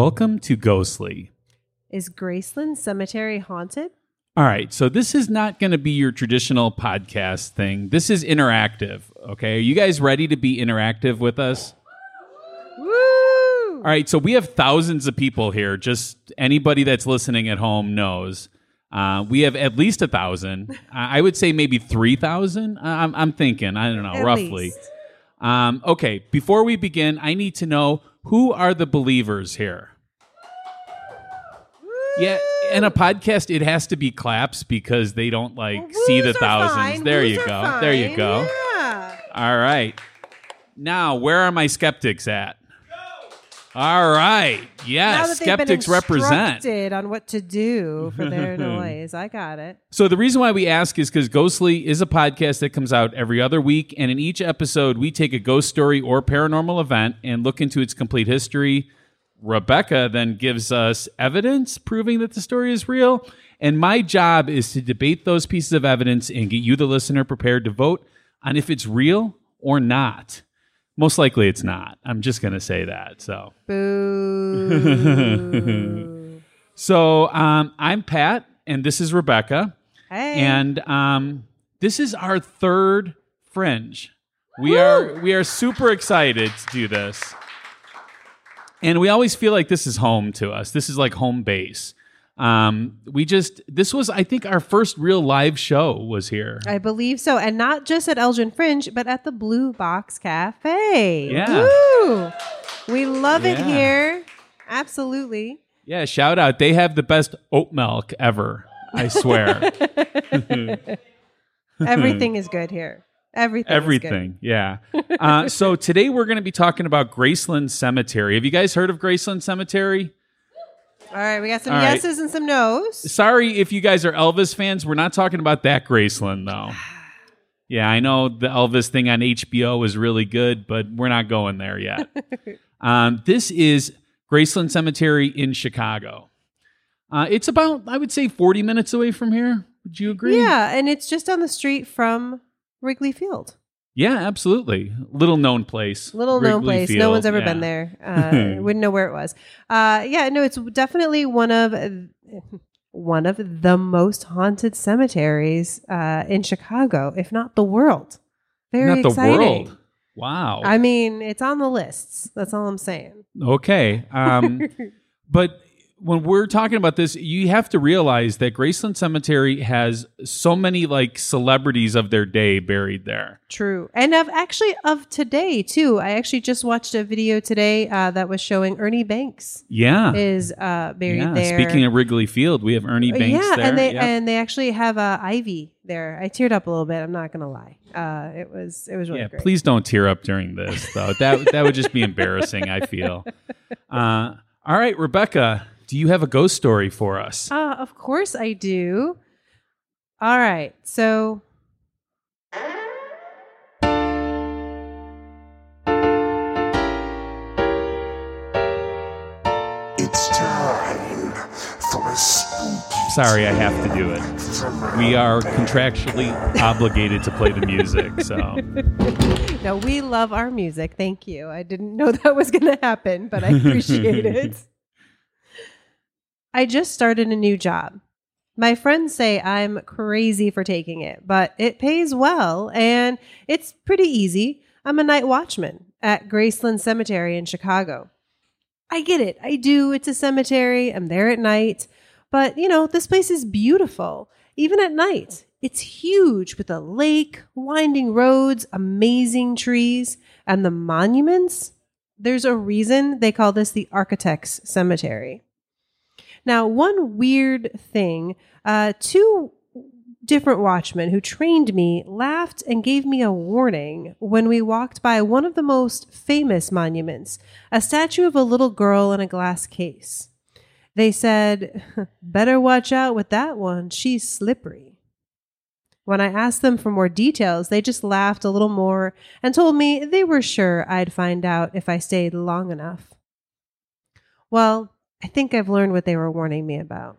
Welcome to Ghostly. Is Graceland Cemetery haunted? All right, so this is not going to be your traditional podcast thing. This is interactive, okay? Are you guys ready to be interactive with us? Woo! All right, so we have thousands of people here. Just anybody that's listening at home knows. Uh, we have at least a thousand. I would say maybe 3,000. I'm, I'm thinking, I don't know, At roughly. least. Um, okay, before we begin, I need to know who are the believers here? Yeah, in a podcast, it has to be claps because they don't like Well, see the thousands. fine. There Woos you go. There you go. Yeah. All right. Now, where are my skeptics at? All right. Now Yes, that they've been skeptics represent. on what to do for their noise, I got it. So the reason why we ask is because Ghostly is a podcast that comes out every other week, and in each episode, we take a ghost story or paranormal event and look into its complete history. Rebecca then gives us evidence proving that the story is real, and my job is to debate those pieces of evidence and get you, the listener, prepared to vote on if it's real or not. Most likely, it's not. I'm just going to say that. So. Boo. So um, I'm Pat, and this is Rebecca, hey. and um, this is our third Fringe. We are we are super excited to do this, and we always feel like this is home to us. This is like home base. Um, we just this was I think our first real live show was here. I believe so. And not just at Elgin Fringe, but at the Blue Box Cafe. Yeah. Woo! We love it here. Absolutely. Yeah, shout out! They have the best oat milk ever. I swear. Everything is good here. Everything. Everything, yeah. Uh, so today we're going to be talking about Graceland Cemetery. Have you guys heard of Graceland Cemetery? All right. We got some All right. yeses and some nos. Sorry if you guys are Elvis fans. We're not talking about that Graceland, though. Yeah, I know the Elvis thing on HBO was really good, but we're not going there yet. um, this is Graceland Cemetery in Chicago. Uh, it's about, I would say, 40 minutes away from here. Would you agree? Yeah. And it's just on the street from Wrigley Field. Yeah, absolutely. Little known place. Little known Wrigley place. no one's ever yeah. been there. Uh, wouldn't know where it was. Uh, yeah, no, it's definitely one of one of the most haunted cemeteries uh, in Chicago, if not the world. Very Not the exciting. world. Wow. I mean, it's on the lists. That's all I'm saying. Okay. Um, but when we're talking about this, you have to realize that Graceland Cemetery has so many like celebrities of their day buried there. True, and of actually of today too. I actually just watched a video today uh, that was showing Ernie Banks Yeah. is uh, buried yeah. there. Speaking of Wrigley Field, we have Ernie Banks yeah, there. and they and they actually have uh, Ivy there. I teared up a little bit. I'm not gonna lie. Uh, it was it was really yeah, great. please don't tear up during this though. That that would just be embarrassing. I feel. Uh, all right, Rebecca, do you have a ghost story for us? Uh, of course I do. All right, so It's time for a spooky Sorry, I have to do it. We are contractually obligated to play the music, so. no, we love our music. Thank you. I didn't know that was gonna happen, but I appreciate it. I just started a new job. My friends say I'm crazy for taking it, but it pays well and it's pretty easy. I'm a night watchman at Graceland Cemetery in Chicago. I get it. I do. It's a cemetery. I'm there at night. But, you know, this place is beautiful, even at night. It's huge with a lake, winding roads, amazing trees, and the monuments. There's a reason they call this the Architects Cemetery. Now, one weird thing uh, two different watchmen who trained me laughed and gave me a warning when we walked by one of the most famous monuments, a statue of a little girl in a glass case. They said, Better watch out with that one, she's slippery. When I asked them for more details, they just laughed a little more and told me they were sure I'd find out if I stayed long enough. Well, I think I've learned what they were warning me about.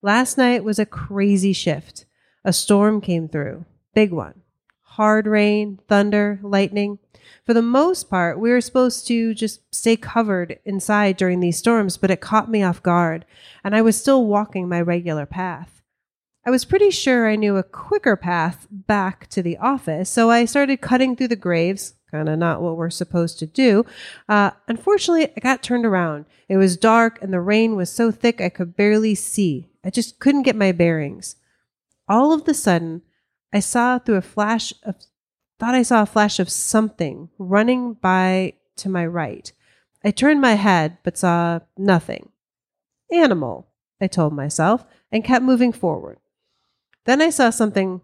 Last night was a crazy shift. A storm came through, big one, hard rain, thunder, lightning. For the most part, we were supposed to just stay covered inside during these storms, but it caught me off guard, and I was still walking my regular path. I was pretty sure I knew a quicker path back to the office, so I started cutting through the graves, kind of not what we're supposed to do. Uh, unfortunately, I got turned around. It was dark, and the rain was so thick I could barely see. I just couldn't get my bearings. All of the sudden, I saw through a flash of thought I saw a flash of something running by to my right. I turned my head but saw nothing. Animal, I told myself, and kept moving forward. Then I saw something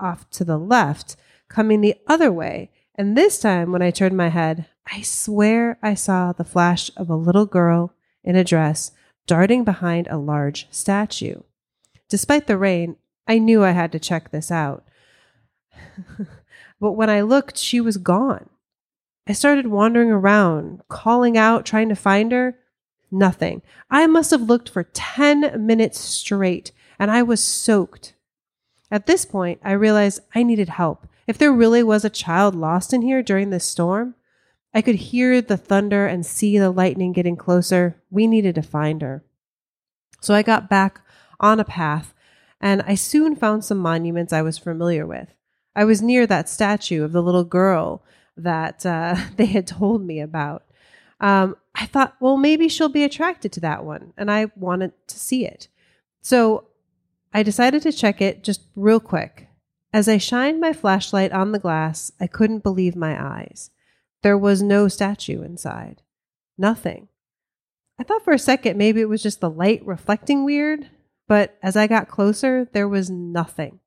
off to the left, coming the other way, and this time when I turned my head, I swear I saw the flash of a little girl in a dress darting behind a large statue. Despite the rain, I knew I had to check this out. but when I looked, she was gone. I started wandering around, calling out, trying to find her. Nothing. I must have looked for 10 minutes straight, and I was soaked. At this point, I realized I needed help. If there really was a child lost in here during this storm, I could hear the thunder and see the lightning getting closer. We needed to find her. So I got back on a path, and I soon found some monuments I was familiar with. I was near that statue of the little girl that uh, they had told me about. Um, I thought, well, maybe she'll be attracted to that one, and I wanted to see it. So I decided to check it just real quick. As I shined my flashlight on the glass, I couldn't believe my eyes. There was no statue inside. Nothing. I thought for a second maybe it was just the light reflecting weird, but as I got closer, there was nothing.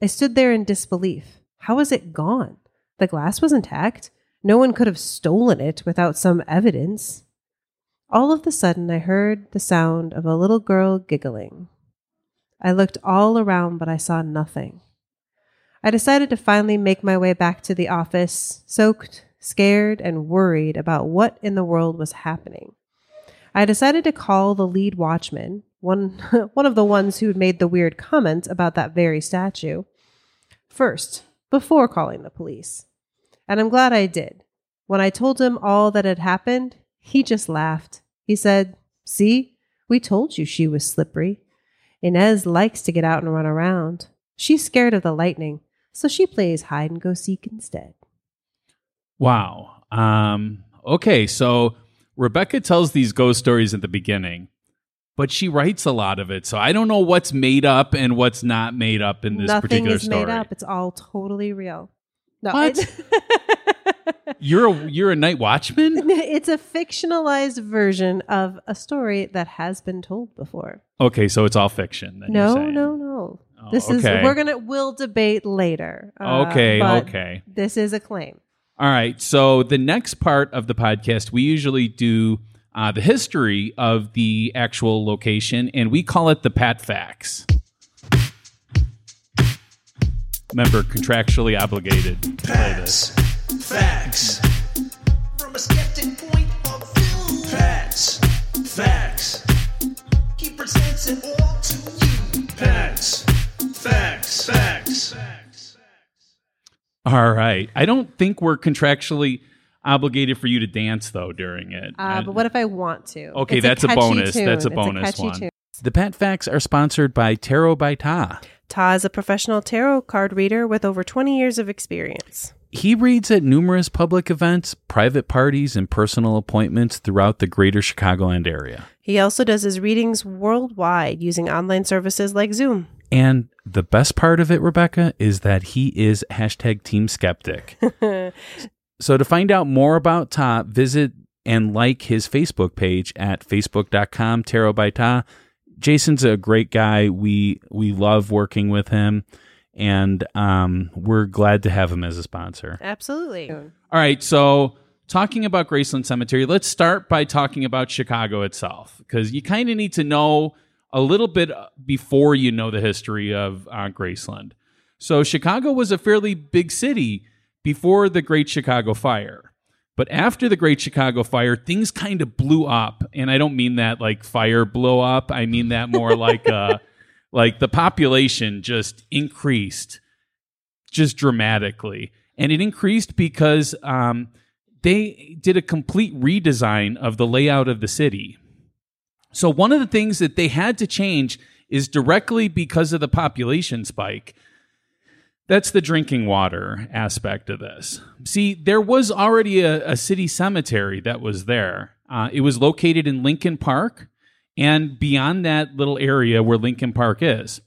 I stood there in disbelief. How was it gone? The glass was intact. No one could have stolen it without some evidence. All of a sudden, I heard the sound of a little girl giggling. I looked all around, but I saw nothing. I decided to finally make my way back to the office, soaked, scared, and worried about what in the world was happening. I decided to call the lead watchman, one, one of the ones who had made the weird comment about that very statue, first, before calling the police. And I'm glad I did. When I told him all that had happened, he just laughed. He said, See, we told you she was slippery. Inez likes to get out and run around. She's scared of the lightning, so she plays hide and go seek instead. Wow. Um, okay, so Rebecca tells these ghost stories at the beginning, but she writes a lot of it. So I don't know what's made up and what's not made up in this Nothing particular is story. made up. It's all totally real. No, it- You're a you're a night watchman? it's a fictionalized version of a story that has been told before. Okay, so it's all fiction. No, no, no. Oh, this is okay. we're gonna we'll debate later. uh, Okay, but okay. This is a claim. All right. So the next part of the podcast, we usually do uh, the history of the actual location, and we call it the Pat Facts. Remember, contractually obligated to play this. Facts. All right. I don't think we're contractually obligated for you to dance though during it. Uh, but what if I want to? Okay, It's that's a catchy bonus. tune. That's a It's bonus catchy one. tune. the Pat Facts are sponsored by Tarot by Ta. Ta is a professional tarot card reader with over 20 years of experience. He reads at numerous public events, private parties, and personal appointments throughout the greater Chicagoland area. He also does his readings worldwide using online services like Zoom. And the best part of it, Rebecca, is that he is hashtag Team Skeptic. so to find out more about Ta, visit and like his Facebook page at facebook.com tarot by Ta. Jason's a great guy. We we love working with him, and um, we're glad to have him as a sponsor. Absolutely. All right, so talking about Graceland Cemetery, let's start by talking about Chicago itself because you kind of need to know a little bit before you know the history of uh, Graceland. So, Chicago was a fairly big city before the Great Chicago Fire. But after the Great Chicago Fire, things kind of blew up, and I don't mean that like fire blow up. I mean that more like uh, like the population just increased just dramatically. And it increased because um, they did a complete redesign of the layout of the city. So, one of the things that they had to change is directly because of the population spike. That's the drinking water aspect of this. See, there was already a, a city cemetery that was there. Uh, it was located in Lincoln Park and beyond that little area where Lincoln Park is.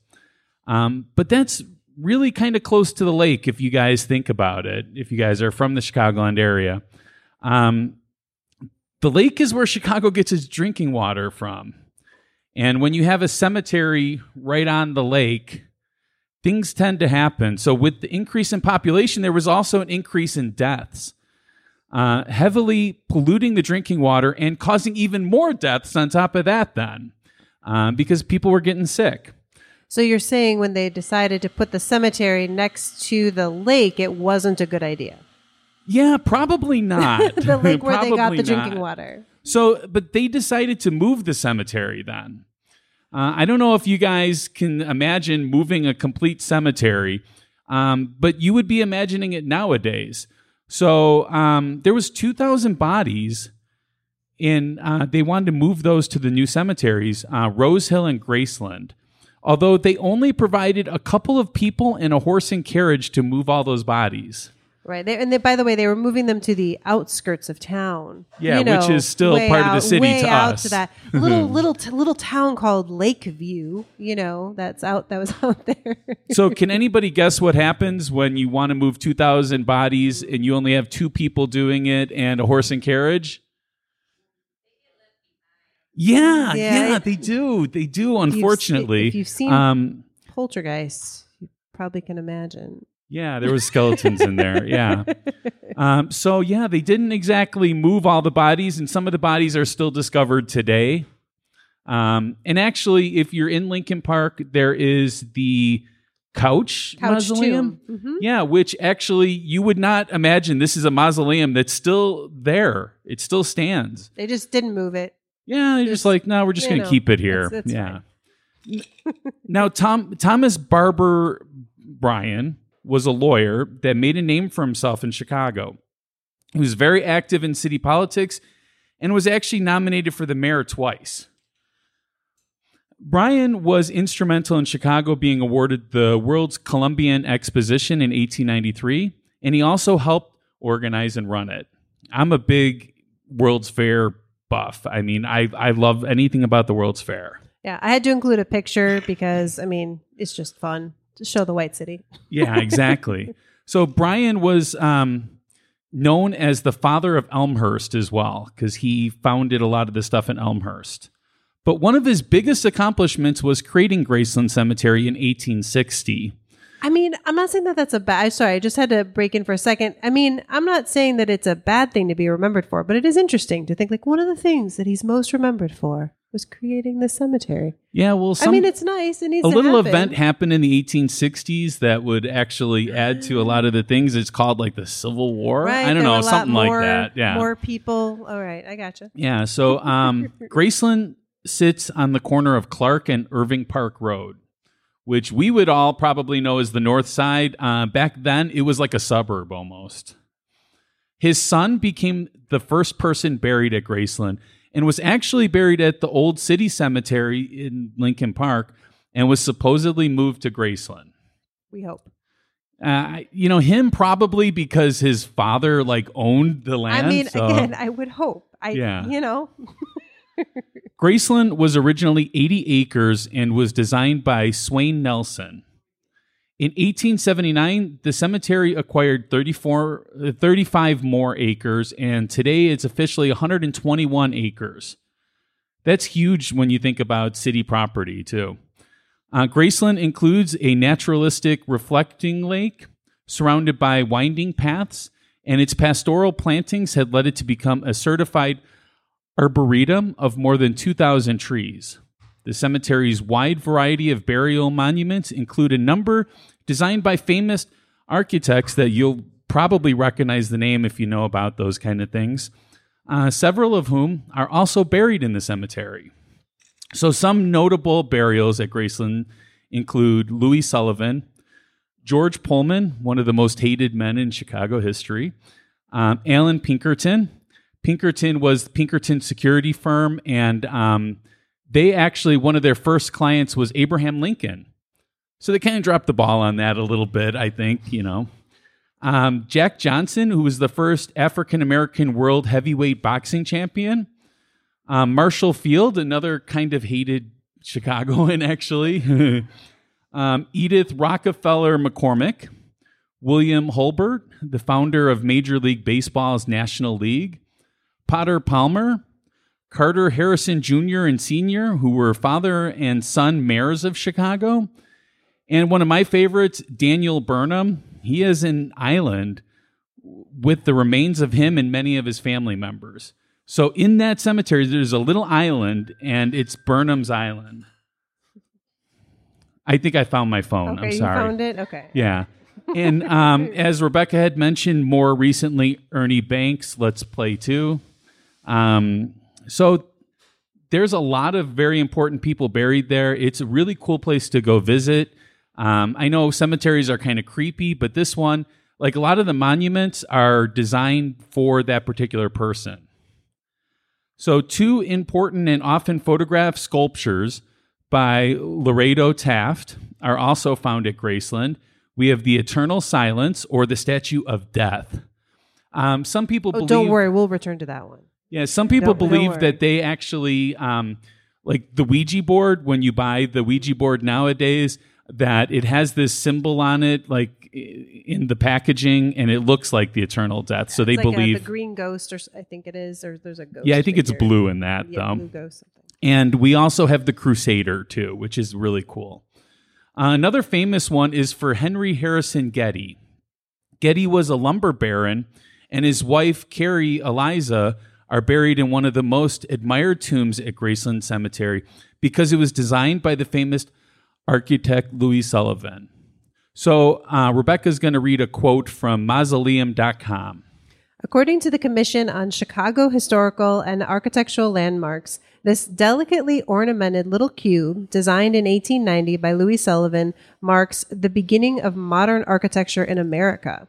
Um, but that's really kind of close to the lake if you guys think about it, if you guys are from the Chicagoland area. Um, the lake is where Chicago gets its drinking water from. And when you have a cemetery right on the lake, things tend to happen. So, with the increase in population, there was also an increase in deaths, uh, heavily polluting the drinking water and causing even more deaths on top of that, then, um, because people were getting sick. So you're saying when they decided to put the cemetery next to the lake, it wasn't a good idea. Yeah, probably not. the lake where they got the drinking water. So, but they decided to move the cemetery then. Uh, I don't know if you guys can imagine moving a complete cemetery, um, but you would be imagining it nowadays. So um, there was 2,000 bodies, and uh, they wanted to move those to the new cemeteries, uh, Rose Hill and Graceland. Although they only provided a couple of people and a horse and carriage to move all those bodies. Right. They, and they, by the way, they were moving them to the outskirts of town. Yeah, You know, which is still part of the out- city way to out us. To that little little t- little town called Lakeview. You know, that's out. That was out there. So, can anybody guess what happens when you want to move 2,000 bodies and you only have two people doing it and a horse and carriage? Yeah, Yeah, yeah, it- they do. They do, you've unfortunately. if you've seen- um, Poltergeist. You probably can imagine. Yeah, there was skeletons in there. Yeah. Um, so, yeah, they didn't exactly move all the bodies, and some of the bodies are still discovered today. Um, and actually, if you're in Lincoln Park, there is the Couch, Couch Mausoleum. Mhm. Yeah, which actually you would not imagine this is a mausoleum that's still there. It still stands. They just didn't move it. Yeah, they're just Just, like, no, we're just going to keep it here. that's- that's yeah. now, Tom Thomas Barbour Bryan was a lawyer that made a name for himself in Chicago. He was very active in city politics and was actually nominated for the mayor twice. Bryan was instrumental in Chicago being awarded the World's Columbian Exposition in 1893, and he also helped organize and run it. I'm a big World's Fair buff. I mean, I, I love anything about the World's Fair. Yeah, I had to include a picture because I mean it's just fun to show the White City. Yeah, exactly. so Bryan was um, known as the father of Elmhurst as well, because he founded a lot of the stuff in Elmhurst. But one of his biggest accomplishments was creating Graceland Cemetery in 1860. I mean, I'm not saying that that's a bad. Sorry, I just had to break in for a second. I mean, I'm not saying that it's a bad thing to be remembered for, but it is interesting to think like one of the things that he's most remembered for was creating the cemetery. Yeah, well, some, I mean, it's nice. It needs a little happen. event happened in the 1860s that would actually add to a lot of the things. It's called like the Civil War. Right, I don't know, something like that. Yeah. more people. All right, I gotcha. Yeah. So um, Graceland sits on the corner of Clark and Irving Park Road, which we would all probably know as the North Side. Uh, back then, it was like a suburb almost. His son became the first person buried at Graceland and was actually buried at the Old City Cemetery in Lincoln Park and was supposedly moved to Graceland. We hope. Uh, you know him probably because his father like owned the land. I mean, so- again, I would hope. I, Yeah. you know, Graceland was originally 80 acres and was designed by Swain Nelson. In 1879, the cemetery acquired 34, uh, 35 more acres, and today it's officially 121 acres. That's huge when you think about city property, too. Uh, Graceland includes a naturalistic reflecting lake surrounded by winding paths, and its pastoral plantings had led it to become a certified arboretum of more than 2,000 trees. The cemetery's wide variety of burial monuments include a number designed by famous architects that you'll probably recognize the name if you know about those kind of things, uh, several of whom are also buried in the cemetery. So, some notable burials at Graceland include Louis Sullivan, George Pullman, one of the most hated men in Chicago history. Um, Allan Pinkerton. Pinkerton was Pinkerton security firm, and um, they actually one of their first clients was Abraham Lincoln. So they kind of dropped the ball on that a little bit, I think. You know, um, Jack Johnson, who was the first African American world heavyweight boxing champion. Um, Marshall Field, another kind of hated Chicagoan, actually. um, Edith Rockefeller McCormick. William Hulbert, the founder of Major League Baseball's National League. Potter Palmer. Carter Harrison Jr. and Sr., who were father and son mayors of Chicago. And one of my favorites, Daniel Burnham. He has an island with the remains of him and many of his family members. So in that cemetery, there's a little island, and it's Burnham's Island. I think I found my phone. Okay, I'm you found it. Okay. Yeah. And um, as Rebecca had mentioned more recently, Ernie Banks, Let's Play Two. Um, so there's a lot of very important people buried there. It's a really cool place to go visit. Um, I know cemeteries are kind of creepy, but this one, like a lot of the monuments, are designed for that particular person. So, two important and often photographed sculptures by Lorado Taft are also found at Graceland. We have the Eternal Silence or the Statue of Death. Um, some people Oh, believe. don't worry, we'll return to that one. Yeah, some people Don't- don't believe that they actually, um, like the Ouija board, when you buy the Ouija board nowadays, that it has this symbol on it, like in the packaging, and it looks like the eternal death. So they It's like uh, believe. the green ghost, or I think it is, or there's a ghost. yeah, I think it's blue in that, Yeah, though. blue ghost. Something. And we also have the Crusader too, which is really cool. Uh, another famous one is for Henry Harrison Getty. Getty was a lumber baron, and his wife Carrie Eliza are buried in one of the most admired tombs at Graceland Cemetery because it was designed by the famous architect Louis Sullivan. So uh, is going to read a quote from mausoleum.com. According to the Commission on Chicago Historical and Architectural Landmarks, this delicately ornamented little cube, designed in 1890 by Louis Sullivan, marks the beginning of modern architecture in America.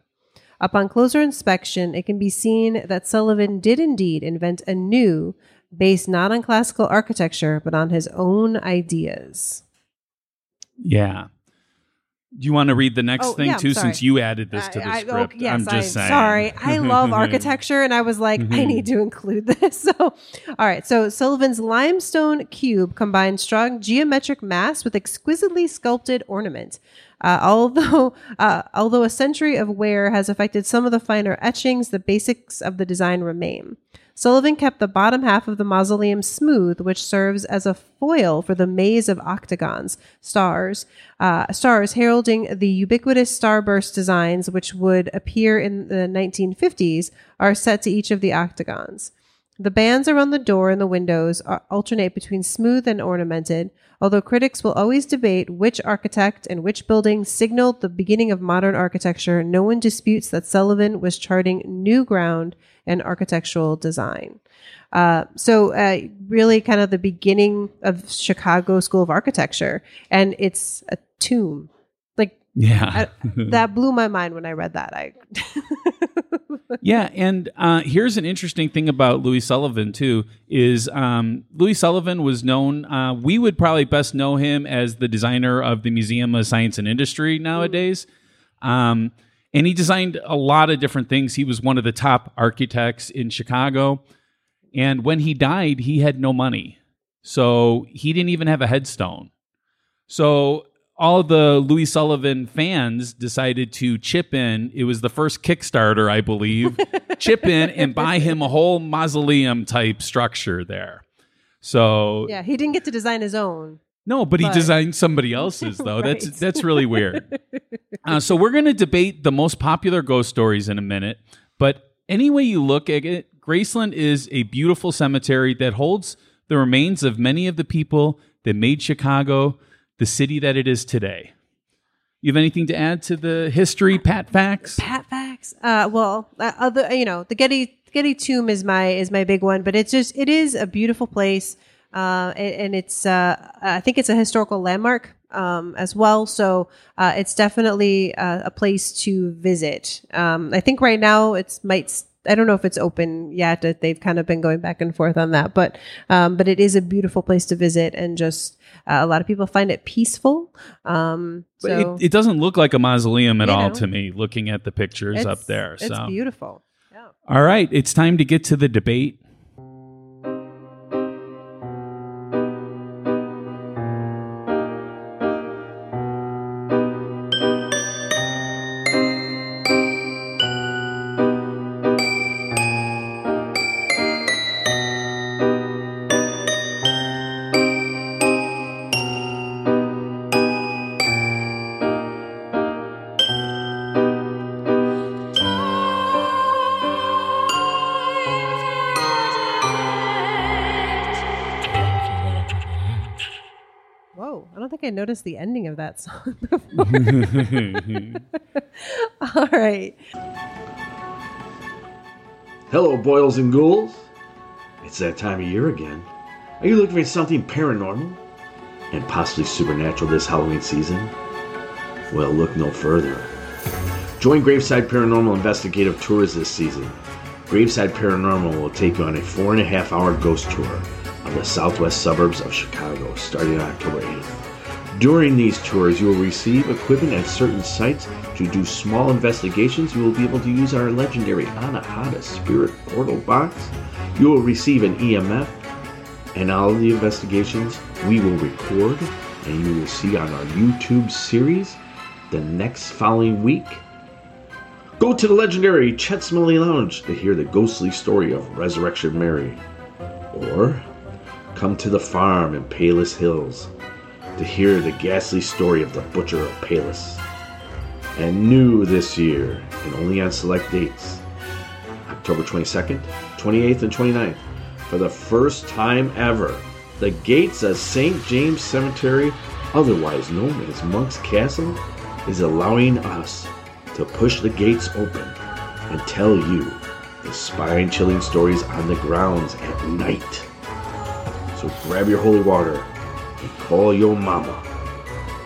Upon closer inspection, it can be seen that Sullivan did indeed invent a new, based not on classical architecture, but on his own ideas. Yeah. Do you want to read the next Oh, thing yeah, too, sorry. since you added this to the I- I- script? oh, yes, I'm just saying. sorry. I love architecture, and I was like, I need to include this. So, all right. So Sullivan's limestone cube combines strong geometric mass with exquisitely sculpted ornament. Uh, although, uh, although a century of wear has affected some of the finer etchings, the basics of the design remain. Sullivan kept the bottom half of the mausoleum smooth, which serves as a foil for the maze of octagons, stars, uh, stars heralding the ubiquitous starburst designs which would appear in the 1950s are set to each of the octagons. The bands around the door and the windows alternate between smooth and ornamented, although critics will always debate which architect and which building signaled the beginning of modern architecture. No one disputes that Sullivan was charting new ground in architectural design. Uh, so, uh, really, kind of the beginning of Chicago School of Architecture, and it's a tomb. Like Yeah. I, that blew my mind when I read that. I yeah, and uh, here's an interesting thing about Louis Sullivan too is um, Louis Sullivan was known. Uh, we would probably best know him as the designer of the Museum of Science and Industry nowadays, um, and he designed a lot of different things. He was one of the top architects in Chicago, and when he died, he had no money, so he didn't even have a headstone. So all the Louis Sullivan fans decided to chip in. It was the first Kickstarter, I believe. chip in and buy him a whole mausoleum type structure there. So yeah, he didn't get to design his own. No, but he designed somebody else's though. That's that's really weird. uh, so we're going to debate the most popular ghost stories in a minute. But any way you look at it, Graceland is a beautiful cemetery that holds the remains of many of the people that made Chicago the city that it is today. You have anything to add to the history, Pat Facts? Pat facts. Uh, well, uh, other you know, the Getty Getty Tomb is my is my big one, but it's just it is a beautiful place, uh, and, and it's uh, I think it's a historical landmark um, as well. So uh, it's definitely uh, a place to visit. Um, I think right now it's might. I don't know if it's open yet. They've kind of been going back and forth on that, but um, but it is a beautiful place to visit, and just uh, a lot of people find it peaceful. Um, so it, it doesn't look like a mausoleum at all know. to me, looking at the pictures it's- up there. it's so, beautiful. Yeah. all right, it's time to get to the debate. Whoa! I don't think I noticed the ending of that song. before. All right. Hello, boils and ghouls. It's that time of year again. Are you looking for something paranormal and possibly supernatural this Halloween season? Well, look no further. Join Graveside Paranormal Investigative Tours this season. Graveside Paranormal will take you on a four and a half hour ghost tour of the southwest suburbs of Chicago starting on October 8th. During these tours, you will receive equipment at certain sites to do small investigations. You will be able to use our legendary Anahata Spirit Portal box. You will receive an EMF, and all the investigations we will record and you will see on our YouTube series the next following week. Go to the legendary Chet's Melody Lounge to hear the ghostly story of Resurrection Mary. Or come to the farm in Palos Hills to hear the ghastly story of the Butcher of Palos. And new this year, and only on select dates, October 22nd, 28th, and 29th, for the first time ever, the gates of St. James Cemetery, otherwise known as Monk's Castle, is allowing us to push the gates open and tell you the spine chilling stories on the grounds at night. So grab your holy water and call your mama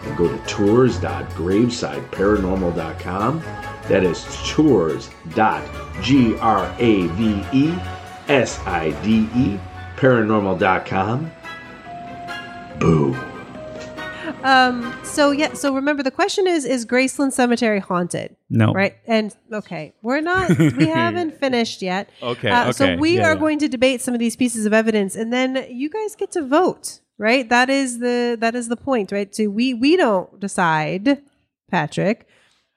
and go to tours.gravesideparanormal.com. That is tours.g-r-a-v-e-s-i-d-e paranormal.com. Boo. Um. So yeah. So remember, the question is: Is Graceland Cemetery haunted? No. Right. And okay, we're not. We haven't finished yet. Okay, Uh, So we yeah, are yeah. going to debate some of these pieces of evidence, and then you guys get to vote. Right. That is the that is the point. Right. So we we don't decide, Patrick,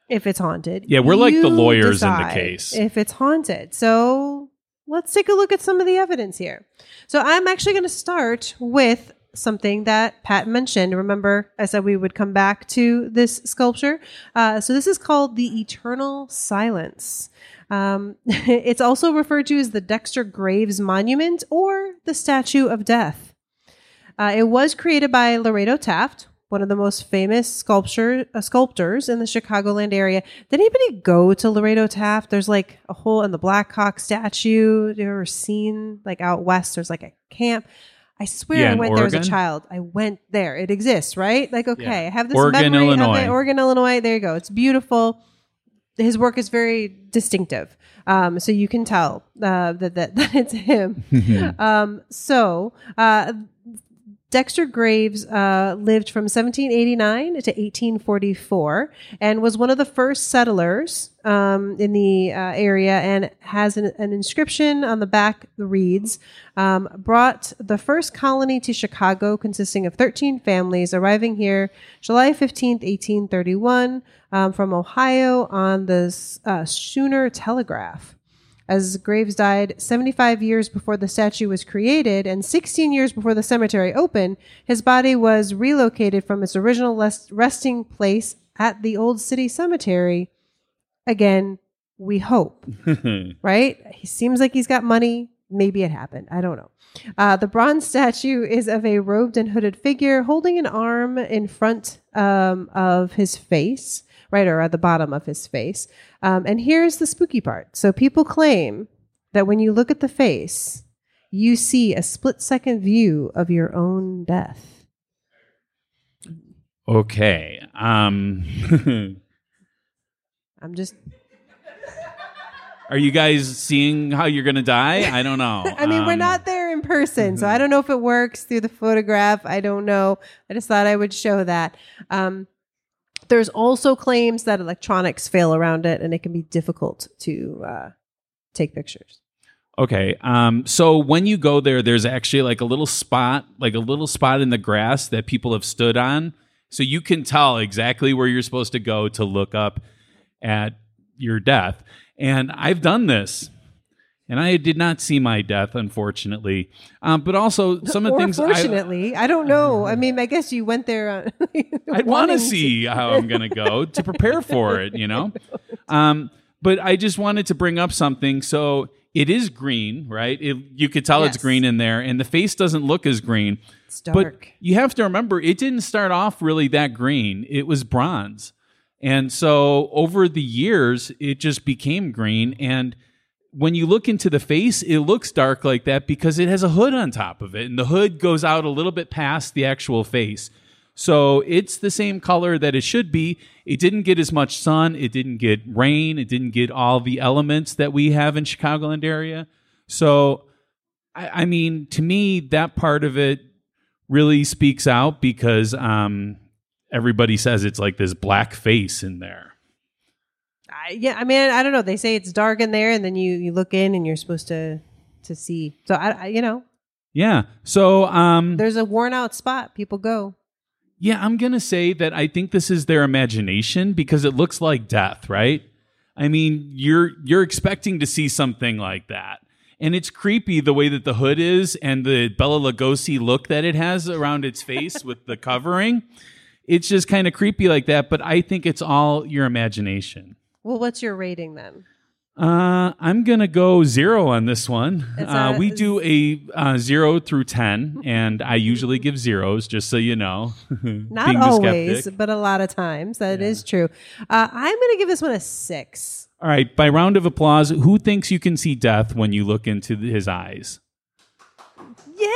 if it's haunted. Yeah, we're like the lawyers in the case. If it's haunted. So let's take a look at some of the evidence here. So I'm actually going to start with something that Pat mentioned. Remember, I said we would come back to this sculpture. Uh, so this is called the Eternal Silence. Um, it's also referred to as the Dexter Graves Monument or the Statue of Death. Uh, it was created by Lorado Taft, one of the most famous sculpture uh, sculptors in the Chicagoland area. Did anybody go to Lorado Taft? There's like a hole in the Black Hawk statue. Have you ever seen like out west? There's like a camp. I swear Yeah, I went there as a child. I went there. It exists, right? Like, okay, Yeah. I have this Oregon, memory of Illinois. it. Oregon, Illinois. There you go. It's beautiful his work is very distinctive. Um, so you can tell uh, that, that that it's him. um, so uh, Dexter Graves uh, lived from 1789 to 1844 and was one of the first settlers um, in the uh, area and has an, an inscription on the back that reads um, brought the first colony to Chicago consisting of 13 families arriving here July 15th, 1831 um, from Ohio on the uh, Schooner Telegraph as Graves died 75 years before the statue was created and 16 years before the cemetery opened, his body was relocated from its original resting place at the Old City Cemetery. Again, we hope, right? He seems like he's got money. Maybe it happened. I don't know. Uh, the bronze statue is of a robed and hooded figure holding an arm in front um, of his face, right, or at the bottom of his face. Um, and here's the spooky part. So people claim that when you look at the face, you see a split second view of your own death. Okay. Um, I'm just. are you guys seeing how you're gonna die? I don't know. I mean, we're Um, not there in person, so I don't know if it works through the photograph. I don't know. I just thought I would show that. Um, there's also claims that electronics fail around it, and it can be difficult to uh, take pictures. Okay. Um, so when you go there, there's actually like a little spot, like a little spot in the grass that people have stood on. So you can tell exactly where you're supposed to go to look up at your death. And I've done this. And I did not see my death, unfortunately. Um, but also some of the things I, I, don't know. I mean, I guess you went there. I'd want to see how I'm going to go to prepare for it, you know? Um, but I just wanted to bring up something. So it is green, right? It, you could tell it's green in there, and the face doesn't look as green. It's But you have to remember, it didn't start off really that green. It was bronze. And so over the years, it just became green. And when you look into the face, it looks dark like that because it has a hood on top of it. And the hood goes out a little bit past the actual face. So it's the same color that it should be. It didn't get as much sun. It didn't get rain. It didn't get all the elements that we have in Chicagoland area. So, I, I mean, to me, that part of it really speaks out because um, everybody says it's like this black face in there. I, yeah, I mean, I don't know. They say it's dark in there, and then you you look in, and you're supposed to to see. So I, I you know, Yeah. So, um, there's a worn out spot. People go. yeah, I'm gonna say that I think this is their imagination because it looks like death, right? I mean, you're you're expecting to see something like that. And it's creepy the way that the hood is and the Bela Lugosi look that it has around its face with the covering. It's just kind of creepy like that, but I think it's all your imagination. Well, what's your rating then? Uh, I'm gonna go zero on this one. Uh, we do a uh, zero through ten, and I usually give zeros, just so you know. Not always, but a lot of times that is true. Uh, I'm going to give this one a six. All right, by round of applause, who thinks you can see death when you look into his eyes? Yeah,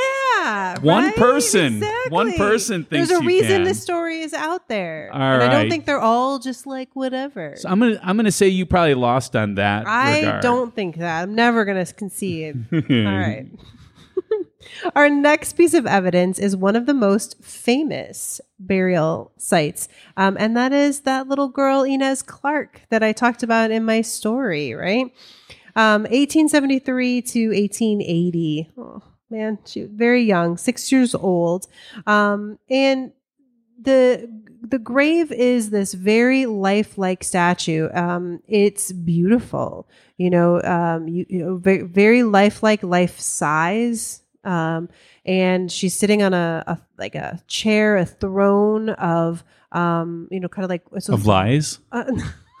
One right? person. One person thinks There's a reason can. this story is out there, All and I don't think they're all just like whatever. So I'm gonna I'm gonna say you probably lost on that. I regard. don't think that. I'm never going to concede. All right. Our next piece of evidence is one of the most famous burial sites, um, and that is that little girl Inez Clarke that I talked about in my story. Right, um, 1873 to 1880. Oh man, she was very young, six years old, um, and the the grave is this very lifelike statue. Um, it's beautiful, you know, um, you, you know, very, very lifelike, life size. Um, and she's sitting on a, a like a chair, a throne of, um, you know, kind of like so of lies. uh,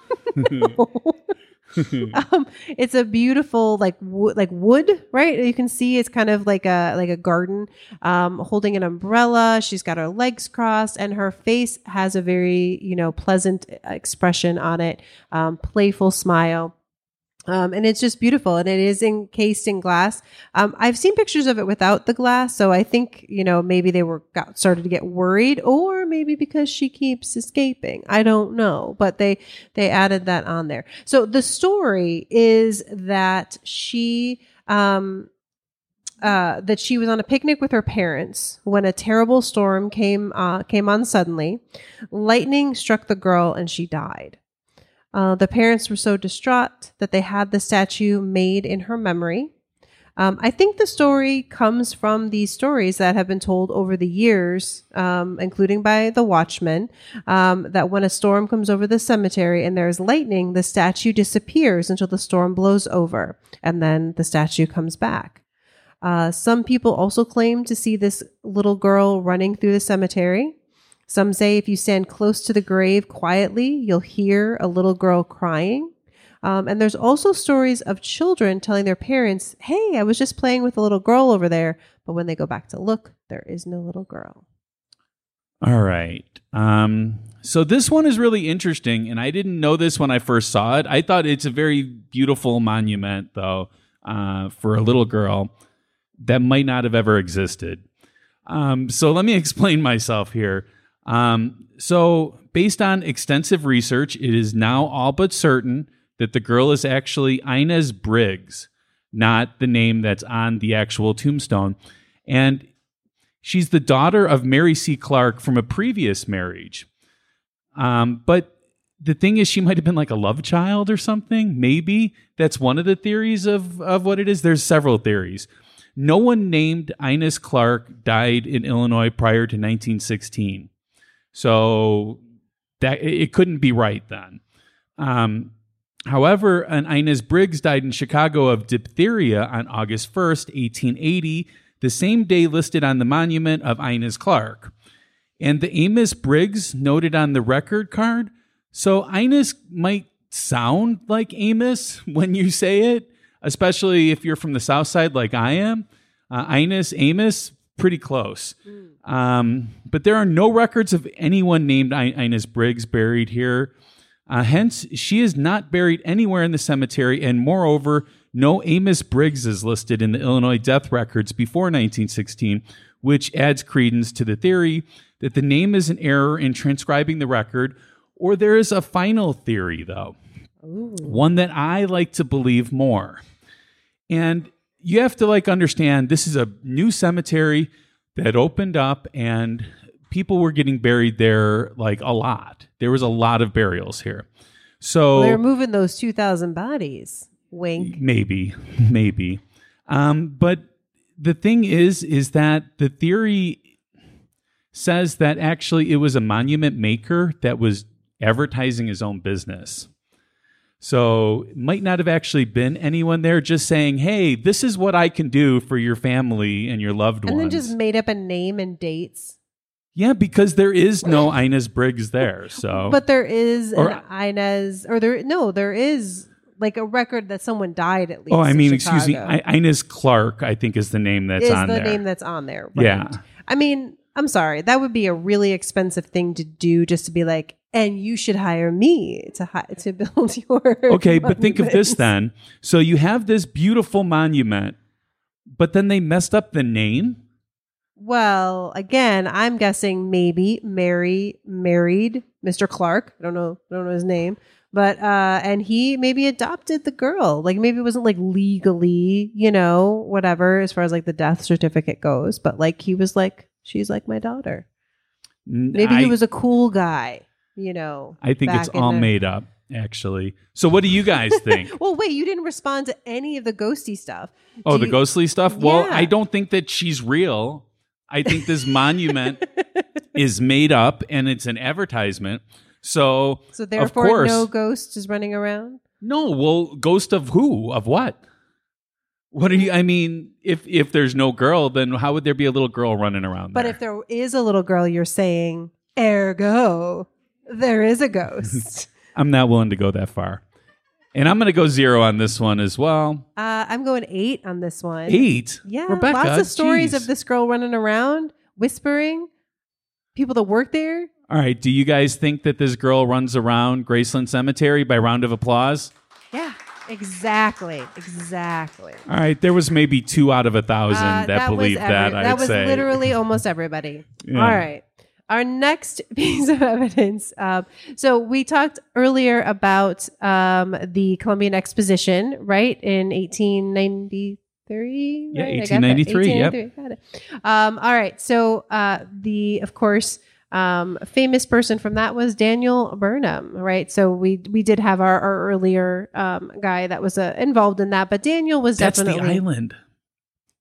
no. um, it's a beautiful like wood, like wood, right? You can see it's kind of like a like a garden, um, holding an umbrella. She's got her legs crossed, and her face has a very you know pleasant expression on it, um, playful smile. Um, and it's just beautiful, and it is encased in glass. Um, I've seen pictures of it without the glass, so I think you know maybe they were got started to get worried, or maybe because she keeps escaping. I don't know, but they they added that on there. So the story is that she um, uh, that she was on a picnic with her parents when a terrible storm came uh, came on suddenly. Lightning struck the girl, and she died. Uh, the parents were so distraught that they had the statue made in her memory. Um, I think the story comes from these stories that have been told over the years, um, including by the Watchmen, um, that when a storm comes over the cemetery and there's lightning, the statue disappears until the storm blows over, and then the statue comes back. Uh, some people also claim to see this little girl running through the cemetery. Some say if you stand close to the grave quietly, you'll hear a little girl crying. Um, and there's also stories of children telling their parents, Hey, I was just playing with a little girl over there. But when they go back to look, there is no little girl. All right. Um, so this one is really interesting, and I didn't know this when I first saw it. I thought it's a very beautiful monument, though, uh, for a little girl that might not have ever existed. Um, so let me explain myself here. Um, so, based on extensive research, it is now all but certain that the girl is actually Inez Briggs, not the name that's on the actual tombstone. And she's the daughter of Mary C. Clarke from a previous marriage. Um, but the thing is, she might have been like a love child or something. Maybe that's one of the theories of, of what it is. There's several theories. No one named Inez Clarke died in Illinois prior to 1916. So that it couldn't be right then. Um, however, an Inez Briggs died in Chicago of diphtheria on August 1st, 1880, the same day listed on the monument of Inez Clarke. And the Amos Briggs noted on the record card. So Inez might sound like Amos when you say it, especially if you're from the South Side like I am. Uh, Inez, Amos, pretty close. Um, but there are no records of anyone named I- Inez Briggs buried here. Uh, hence, she is not buried anywhere in the cemetery, and moreover, no Amos Briggs is listed in the Illinois death records before 1916, which adds credence to the theory that the name is an error in transcribing the record, or there is a final theory, though, one that I like to believe more. And you have to like understand this is a new cemetery that opened up and people were getting buried there like a lot. There was a lot of burials here. So They're moving those 2,000 bodies. Wink. maybe maybe um, but the thing is is that the theory says that actually it was a monument maker that was advertising his own business so it might not have actually been anyone there just saying hey this is what i can do for your family and your loved And ones And then just made up a name and dates. Yeah because there is no inez briggs there so But there is Or- an Inez, or there, no, there is like a record that someone died at least. oh i mean excuse me I, inez clarke i think is the name that's is on the there name that's on there. right. Yeah. I mean, I'm sorry. That would be a really expensive thing to do just to be like, and you should hire me to hi- to build your. Okay, but think of this then. So you have this beautiful monument, but then they messed up the name. Well, again, I'm guessing maybe Mary married Mr. Clark. I don't know. I don't know his name. But uh and he maybe adopted the girl. Like maybe it wasn't like legally, you know, whatever as far as like the death certificate goes, but like he was like she's like my daughter. Maybe I, he was a cool guy, you know. I think it's all the- made up, actually. So what do you guys think? Well, wait, you didn't respond to any of the ghosty stuff. oh, Do the you- ghostly stuff? Well, Yeah. I don't think that she's real. I think this monument is made up and it's an advertisement. So, So of therefore course, no ghost is running around? No, well, ghost of who? Of what? What are you? I mean, if if there's no girl, then how would there be a little girl running around? But there? if there is a little girl, you're saying, ergo, there is a ghost. I'm not willing to go that far, and I'm going to go zero on this one as well. uh, I'm going eight on this one. Eight. Yeah, Rebecca, lots of stories of this girl running around, whispering. People that work there. All right. Do you guys think that this girl runs around Graceland Cemetery by round of applause? Yeah, exactly, exactly. All right. There was maybe two out of a thousand Uh, that, was believed that. every- I'd that was say. literally almost everybody. Yeah. All right. Our next piece of evidence. Um, so we talked earlier about um, the Columbian Exposition, right, in 1893. Yeah, right? I got that. 1893, yep. 1893, got. Um, all right. So uh, the, of course, um, famous person from that was Daniel Burnham, right? So we we did have our, our earlier um, guy that was uh, involved in that, but Daniel was That's the definitely island.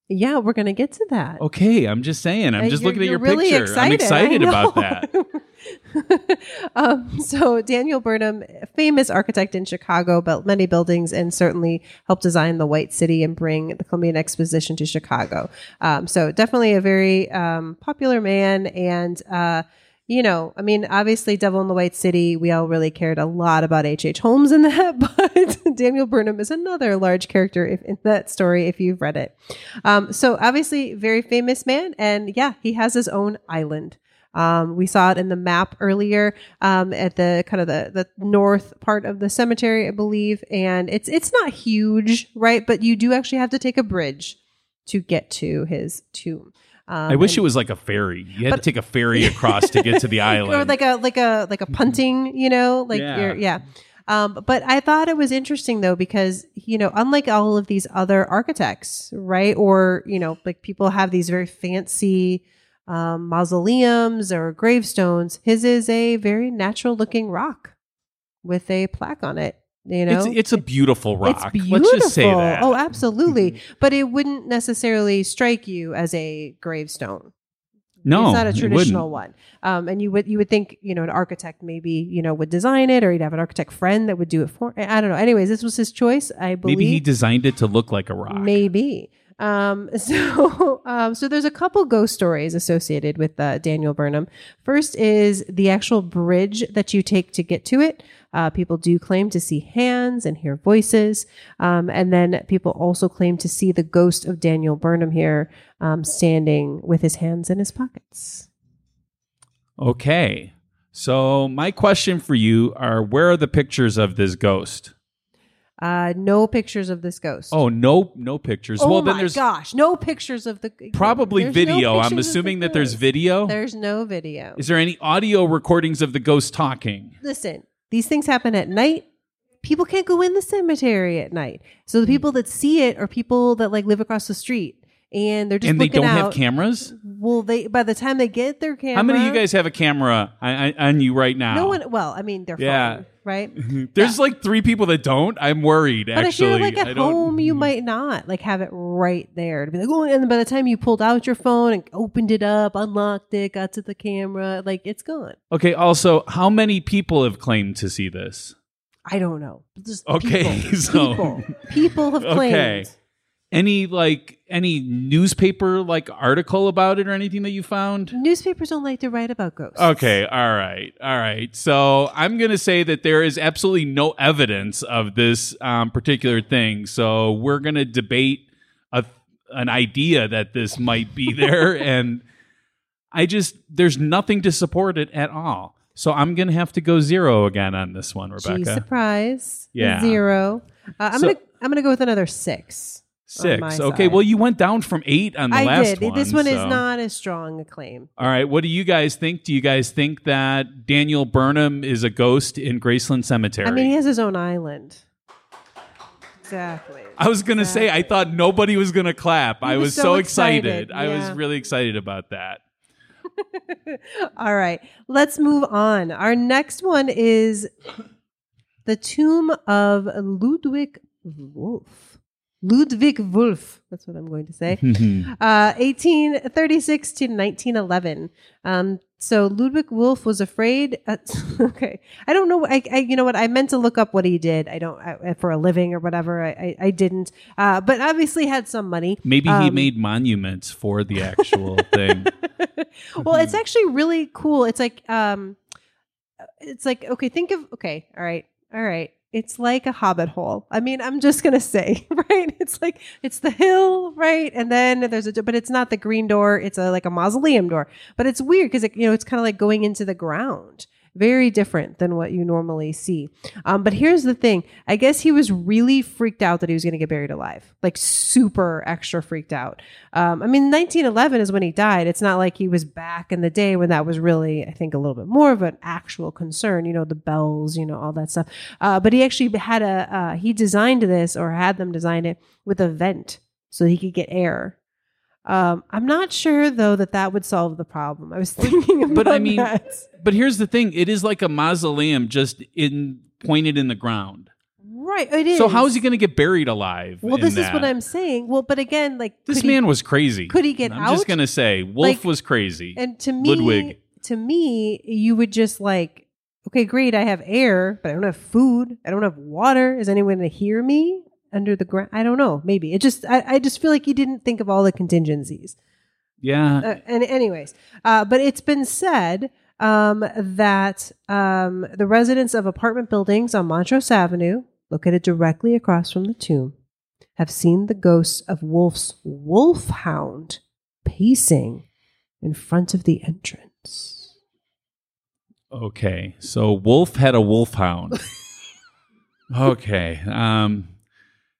Yeah. We're gonna get to that. Okay, I'm just saying. I'm Uh, just looking at your really picture. I'm excited about that. um, so Daniel Burnham, famous architect in Chicago, built many buildings and certainly helped design the White City and bring the Columbian Exposition to Chicago. Um, so definitely a very um, popular man and. Uh, you know, I mean, obviously, Devil in the White City, we all really cared a lot about H.H. H. Holmes in that, but Daniel Burnham is another large character if, in that story if you've read it. Um, so, obviously, very famous man. And yeah, he has his own island. Um, we saw it in the map earlier um, at the kind of the, the north part of the cemetery, I believe. And it's it's not huge, right? But you do actually have to take a bridge to get to his tomb. Um, I wish and- it was like a ferry. You had to take a ferry across to get to the island. or like a like a like a punting, you know, like Yeah. you're yeah. Um, but I thought it was interesting though because you know, unlike all of these other architects, right? Or you know, like people have these very fancy um, mausoleums or gravestones. His is a very natural looking rock with a plaque on it. You know, it's, it's a beautiful rock. It's beautiful. Let's just say that. Oh, absolutely. but it wouldn't necessarily strike you as a gravestone. no, it's not a traditional one. Um, and you would you would think you know an architect maybe you know would design it, or you'd have an architect friend that would do it for. I don't know. Anyways, this was his choice. I believe Maybe he designed it to look like a rock. Maybe. Um, so, um, so there's a couple ghost stories associated with uh, Daniel Burnham. First is the actual bridge that you take to get to it. Uh, people do claim to see hands and hear voices. Um, and then people also claim to see the ghost of Daniel Burnham here um, standing with his hands in his pockets. Okay. So my question for you are where are the pictures of this ghost? Uh, no pictures of this ghost. Oh, no no pictures. Oh well my then there's gosh, no pictures of the probably there's no video. I'm of the assuming that there's video. There's no video. Is there any audio recordings of the ghost talking? listen, these things happen at night. People can't go in the cemetery at night. So Hmm. the people that see it are people that like live across the street and they're just and they don't out. have cameras? Well, they by the time they get their camera, How many of you guys have a camera on, on you right now? No one. Well, I mean, they're Yeah. fine, right? There's like three people that don't. I'm worried. But actually, if you're like at don't- home, you mm. might not like have it right there to be like, oh, and by the time you pulled out your phone and opened it up, unlocked it, got to the camera, like it's gone. Okay. Also, how many people have claimed to see this? I don't know. Just Okay, people, so- people, people have claimed. Okay. Any like any newspaper like article about it or anything that you found? Newspapers don't like to write about ghosts. Okay, all right, all right. So I'm going to say that there is absolutely no evidence of this um, particular thing. So we're going to debate a, an idea that this might be there, and I just there's nothing to support it at all. So I'm going to have to go zero again on this one, Gee, Rebecca. surprise. Yeah. Zero. Uh, I'm So- gonna I'm gonna go with another six. Six. Okay. side. Well, you went down from eight on the I last did. one. this one is not as strong a claim. All right. What do you guys think? Do you guys think that Daniel Burnham is a ghost in Graceland Cemetery? I mean, he has his own island. Exactly. I was gonna say I thought nobody was gonna clap. I was was so so excited, excited. I was really excited about that. All right. Let's move on. Our next one is the tomb of Ludwig Wolff. Ludwig Wolff. That's what I'm going to say. uh, 1836 to 1911. Um, so Ludwig Wolff was afraid. Uh, okay, I don't know. I, I, you know what? I meant to look up what he did. I don't I, for a living or whatever. I, I, didn't. Uh, but obviously had some money. Maybe he Um, made monuments for the actual thing. well, it's actually really cool. It's like um it's like okay, think of okay, all right. All right. It's like a hobbit hole. I mean, I'm just gonna say, right? It's like it's the hill, right? And then there's a but it's not the green door, it's a like a mausoleum door. But it's weird because it, you know, it's kind of like going into the ground. Very different than what you normally see. Um, but here's the thing. I guess he was really freaked out that he was going to get buried alive, like super extra freaked out. Um, I mean, 1911 is when he died. It's not like he was back in the day when that was really, I think, a little bit more of an actual concern. You know, the bells, you know, all that stuff. Uh, but he actually had a uh, he designed this or had them design it with a vent so he could get air. Um, I'm not sure though that that would solve the problem. I was thinking about But I mean, that. but here's the thing: it is like a mausoleum, just in pointed in the ground. right? It is. So how is he going to get buried alive? Well, this is what? I'm saying. Well, but again, like This could he- man was crazy. could he get out? I'm out? just going to say, Wolff Like, was crazy. And to me, Ludwig. to me, you would just like, okay, great, I have air, but I don't have food. I don't have water. Is anyone going to hear me under the ground? I don't know. Maybe it just, I, I just feel like he didn't think of all the contingencies. yeah. Uh, and anyways, uh, but it's been said um, that um, the residents of apartment buildings on Montrose Avenue, located directly across from the tomb, have seen the ghosts of Wolff's wolfhound pacing in front of the entrance. Okay, so Wolff had a wolfhound. okay, um,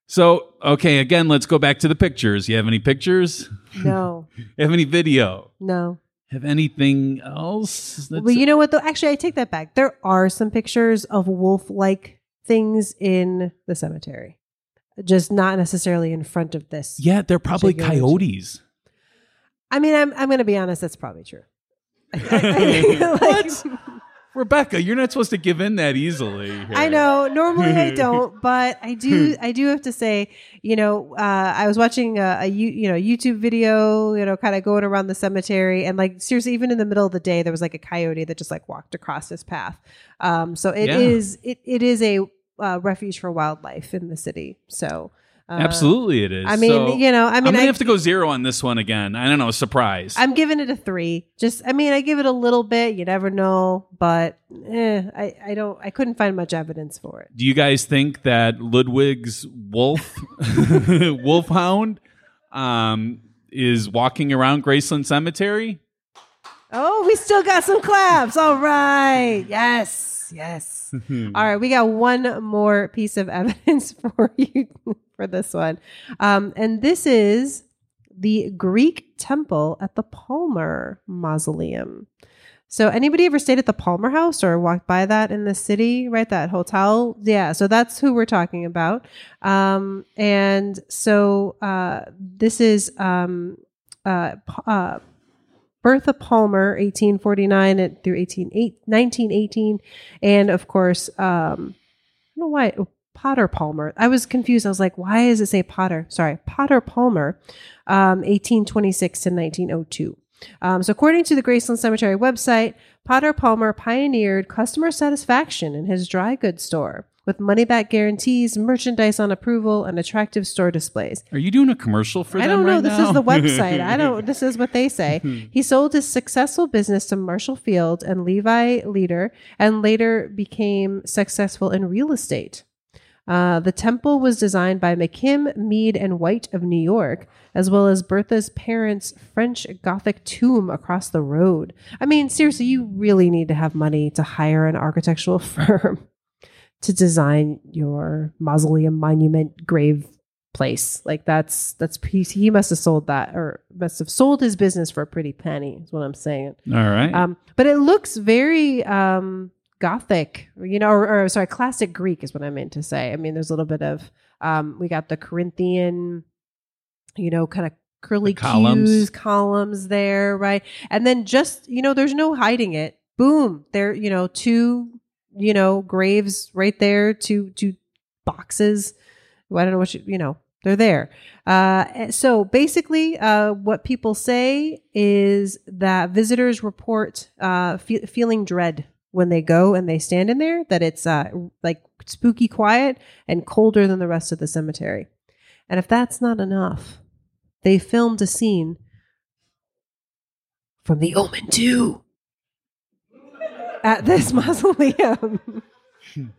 So, okay, again, let's go back to the pictures. You have any pictures? No, You have any video? no. Have anything else? that's- Well, you know what though? Actually, I take that back. There are some pictures of wolf-like things in the cemetery, just not necessarily in front of this. yeah, they're probably coyotes. I mean, I'm I'm going to be honest. That's probably true. Like- What? Rebecca, you're not supposed to give in that easily. here. I know. Normally I don't, but I do. I do have to say, you know, uh, I was watching a, a you, you know YouTube video, you know, kind of going around the cemetery, and like seriously, even in the middle of the day, there was like a coyote that just like walked across this path. Um, so it Yeah. is it it is a uh, refuge for wildlife in the city. So uh, Absolutely, it is. I mean, So, you know, I I'm mean, gonna I, have to go zero on this one again. I don't know, surprise. I'm giving it a three. Just, I mean, I give it a little bit. You never know, but eh, I, I don't, I couldn't find much evidence for it. Do you guys think that Ludwig's wolf wolfhound um, is walking around Graceland Cemetery? Oh, we still got some claps. All right. Yes. Yes. All right. We got one more piece of evidence for you for this one. Um, and this is the Greek temple at the Palmer Mausoleum. So, anybody ever stayed at the Palmer House or walked by that in the city, right? That hotel? Yeah. So, that's who we're talking about. Um, and so, uh, this is um, uh, uh, Bertha Palmer, 1849 through 18, 1918. And of course, um, I don't know why, oh, Potter Palmer. I was confused. I was like, why does it say Potter? Sorry, Potter Palmer, um, 1826 to 1902. Um, so, according to the Graceland Cemetery website, Potter Palmer pioneered customer satisfaction in his dry goods store with money back guarantees, merchandise on approval, and attractive store displays. Are you doing a commercial for I them I don't know. right This now? is the website. I don't. This is what they say. he sold his successful business to Marshall Field and Levi Leiter, and later became successful in real estate. Uh, the temple was designed by McKim, Mead, and White of New York, as well as Bertha's parents' French Gothic tomb across the road. I mean, seriously, you really need to have money to hire an architectural firm to design your mausoleum, monument, grave place. Like that's that's he, he must have sold that or must have sold his business for a pretty penny. Is what I'm saying. All right. Um, but it looks very um, gothic, you know, or, or sorry, classic Greek is what I meant to say. I mean, there's a little bit of um, we got the Corinthian, you know, kind of curly The columns. cues, columns there, right? And then just you know, there's no hiding it. Boom, there, you know, two, you know, graves right there, two two boxes. I don't know what you, you know, they're there. Uh, so basically, uh, what people say is that visitors report uh, fe- feeling dread when they go and they stand in there, that it's uh, like spooky quiet and colder than the rest of the cemetery. And if that's not enough, they filmed a scene from The Omen 2 at this mausoleum.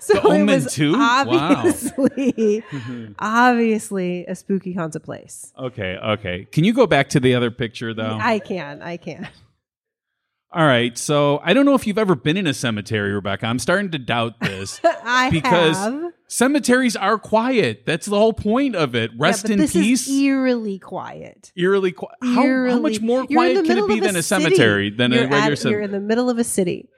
so The it was 2? Wow. obviously, obviously a spooky haunted place. okay, okay. Can you go back to the other picture though? I can, I can. All right. So I don't know if you've ever been in a cemetery, Rebecca. I'm starting to doubt this. I Because have. Cemeteries are quiet. That's the whole point of it. Yeah, Rest but in this peace. Is eerily quiet. eerily quiet. How, how much more quiet can it be of than a, city. cemetery than you're a regular at- cemetery? You're in the middle of a city,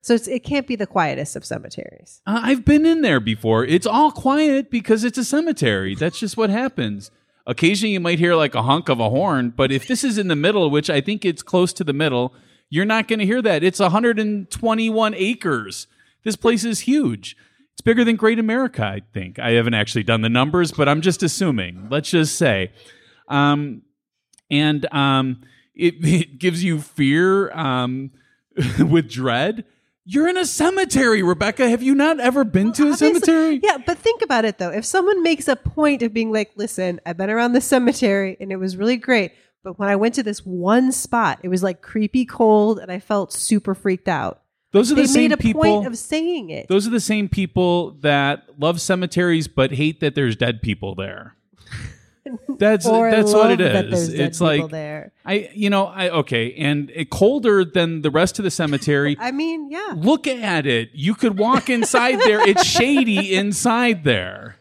so it's, it can't be the quietest of cemeteries. Uh, I've been in there before. It's all quiet because it's a cemetery. That's just what happens. Occasionally, you might hear like a honk of a horn, but if this is in the middle, which I think it's close to the middle, you're not going to hear that. It's 121 acres. This place is huge. It's bigger than Great America, I think. I haven't actually done the numbers, but I'm just assuming. Let's just say. Um, and um, it, it gives you fear um, with dread. You're in a cemetery, Rebecca. Have you not ever been to a cemetery? Yeah, but think about it though. If someone makes a point of being like, "Listen, I've been around the cemetery and it was really great, but when I went to this one spot, it was like creepy cold and I felt super freaked out." Those are the They same made a people. point of saying it. those are the same people that love cemeteries but hate that there's dead people there. That's that's what it is. it that is. there's dead It's people like there. I, you know, I okay, and it colder than the rest of the cemetery. I mean, yeah. Look at it. You could walk inside there. It's shady inside there.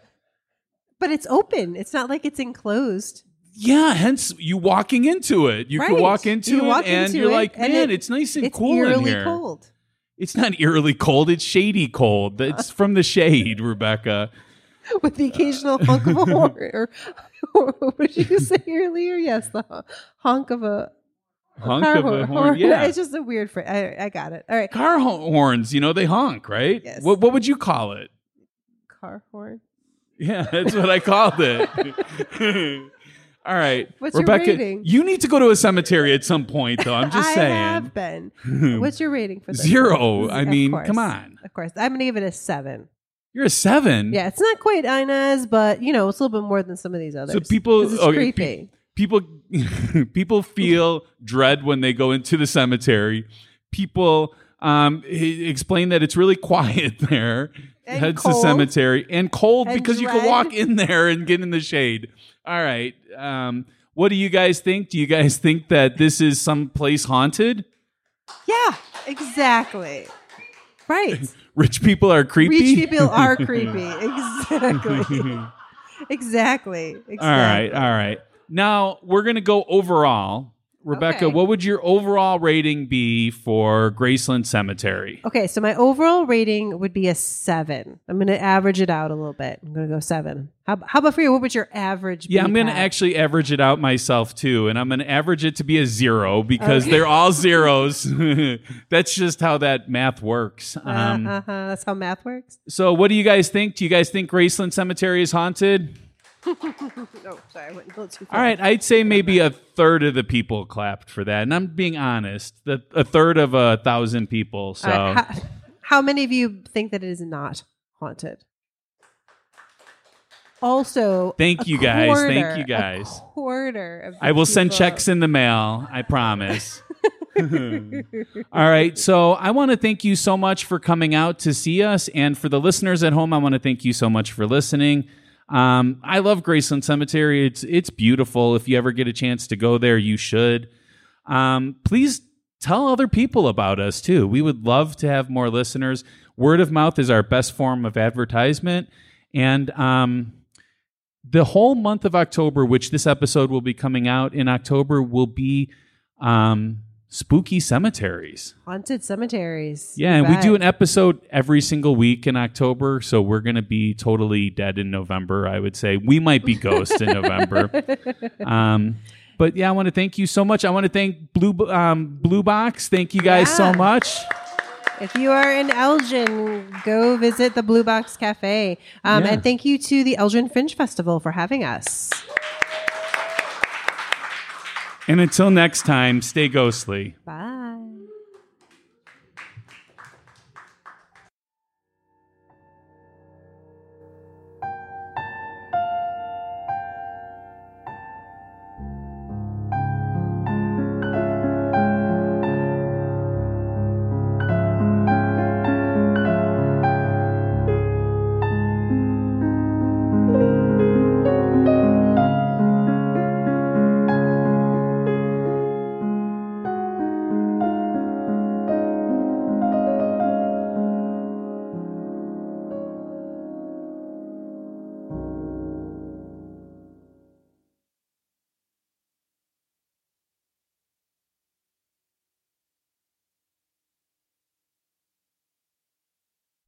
But it's open. It's not like it's enclosed. Yeah, hence you walking into it. You can Right. walk into You it walk and into you're it, like, man, it- it's nice and It's cool in here. cold. It's not eerily cold. It's shady cold. It's from the shade, Rebecca. with the occasional honk of a horn. Or, or what did you say earlier? Yes, the honk of a Honk car of a horn. horn. Yeah. It's just a weird phrase. I, I got it. All right. Car ho- horns, you know, they honk, right? Yes. What, what would you call it? Car horn. Yeah, that's what I called it. All right. What's your Rebecca, rating? you need to go to a cemetery at some point, though. I'm just I saying. I have been. What's your rating for this? Zero. I mean, come on. Of course. I'm going to give it a seven. You're a seven. Yeah, it's not quite Inez, but, you know, it's a little bit more than some of these others. So people, it's okay, pe- people, people feel dread when they go into the cemetery. People um, e- explain that it's really quiet there. And Heads to cemetery and cold And because you can walk in there and get in the shade. All right. Um, what do you guys think? Do you guys think that this is some place haunted? yeah, exactly. Right. Rich people are creepy. Rich people are creepy. Exactly. exactly. Exactly. All right, all right. Now we're gonna go overall. Rebecca, Okay. what would your overall rating be for Graceland Cemetery? Okay, so my overall rating would be a seven. I'm going to average it out a little bit. I'm going to go seven. How, how about for you? What would your average be? Yeah, I'm going to actually average it out myself too, and I'm going to average it to be a zero because they're all zeros. That's just how that math works. Um, uh, uh-huh. That's how math works. So, what do you guys think? Do you guys think Graceland Cemetery is haunted? Sorry, I went a little too far. All right, I'd say maybe a third of the people clapped for that, and I'm being honest. The, a third of a thousand people. So. Right, how, how many of you think that it is not haunted? Also, Thank you guys. Thank you guys. Quarter of I will send checks in the mail. I promise. All right. So I want to thank you so much for coming out to see us. And for the listeners at home, I want to thank you so much for listening. Um, I love Graceland Cemetery. It's it's beautiful. If you ever get a chance to go there, you should. Um, please tell other people about us too. We would love to have more listeners. Word of mouth is our best form of advertisement. And um, the whole month of October, which this episode will be coming out in October, will be um, spooky cemeteries. haunted cemeteries. Yeah, and we do an episode every single week in October, so we're going to be totally dead in November. I would say we might be ghosts in November. Um, but yeah, I want to thank you so much. I want to thank Blue um, Blue Box. Thank you guys so much. If you are in Elgin, go visit the Blue Box Cafe. Um, Yeah. And thank you to the Elgin Fringe Festival for having us. And until next time, stay ghostly. Bye.